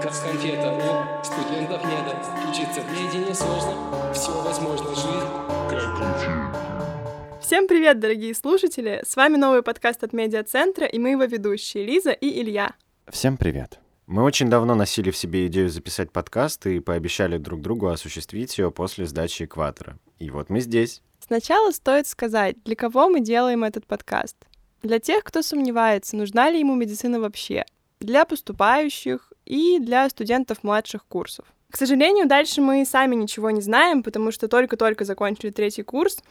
как конфета У студентов нет Учиться наедине сложно Все возможно, жизнь Всем привет, дорогие слушатели! С вами новый подкаст от Медиацентра, и мы его ведущие Лиза и Илья. Всем привет! Мы очень давно носили в себе идею записать подкаст и пообещали друг другу осуществить ее после сдачи экватора. И вот мы здесь. Сначала стоит сказать, для кого мы делаем этот подкаст. Для тех, кто сомневается, нужна ли ему медицина вообще. Для поступающих и для студентов младших курсов. К сожалению, дальше мы сами ничего не знаем, потому что только-только закончили третий курс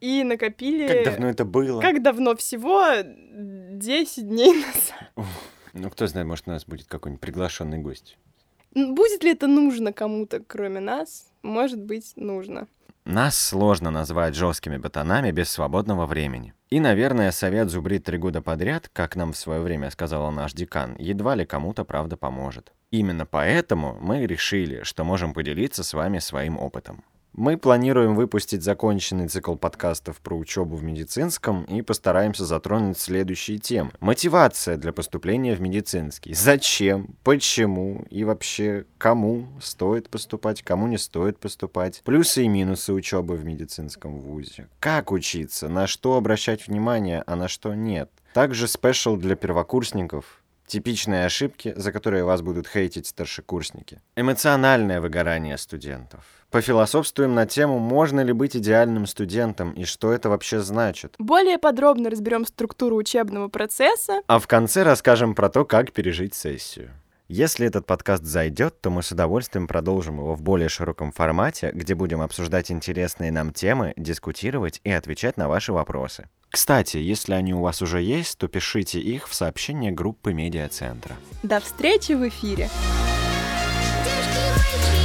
и накопили... Как давно это было? Как давно? Всего 10 дней назад. Ну, кто знает, может, у нас будет какой-нибудь приглашенный гость. Будет ли это нужно кому-то, кроме нас? Может быть, нужно. Нас сложно назвать жесткими ботанами без свободного времени. И, наверное, совет зубрить три года подряд, как нам в свое время сказал наш декан, едва ли кому-то правда поможет. Именно поэтому мы решили, что можем поделиться с вами своим опытом. Мы планируем выпустить законченный цикл подкастов про учебу в медицинском и постараемся затронуть следующие темы. Мотивация для поступления в медицинский. Зачем, почему и вообще кому стоит поступать, кому не стоит поступать. Плюсы и минусы учебы в медицинском вузе. Как учиться, на что обращать внимание, а на что нет. Также спешл для первокурсников, Типичные ошибки, за которые вас будут хейтить старшекурсники. Эмоциональное выгорание студентов. Пофилософствуем на тему, можно ли быть идеальным студентом и что это вообще значит. Более подробно разберем структуру учебного процесса. А в конце расскажем про то, как пережить сессию. Если этот подкаст зайдет, то мы с удовольствием продолжим его в более широком формате, где будем обсуждать интересные нам темы, дискутировать и отвечать на ваши вопросы. Кстати, если они у вас уже есть, то пишите их в сообщение группы Медиацентра. До встречи в эфире! Девушки мальчики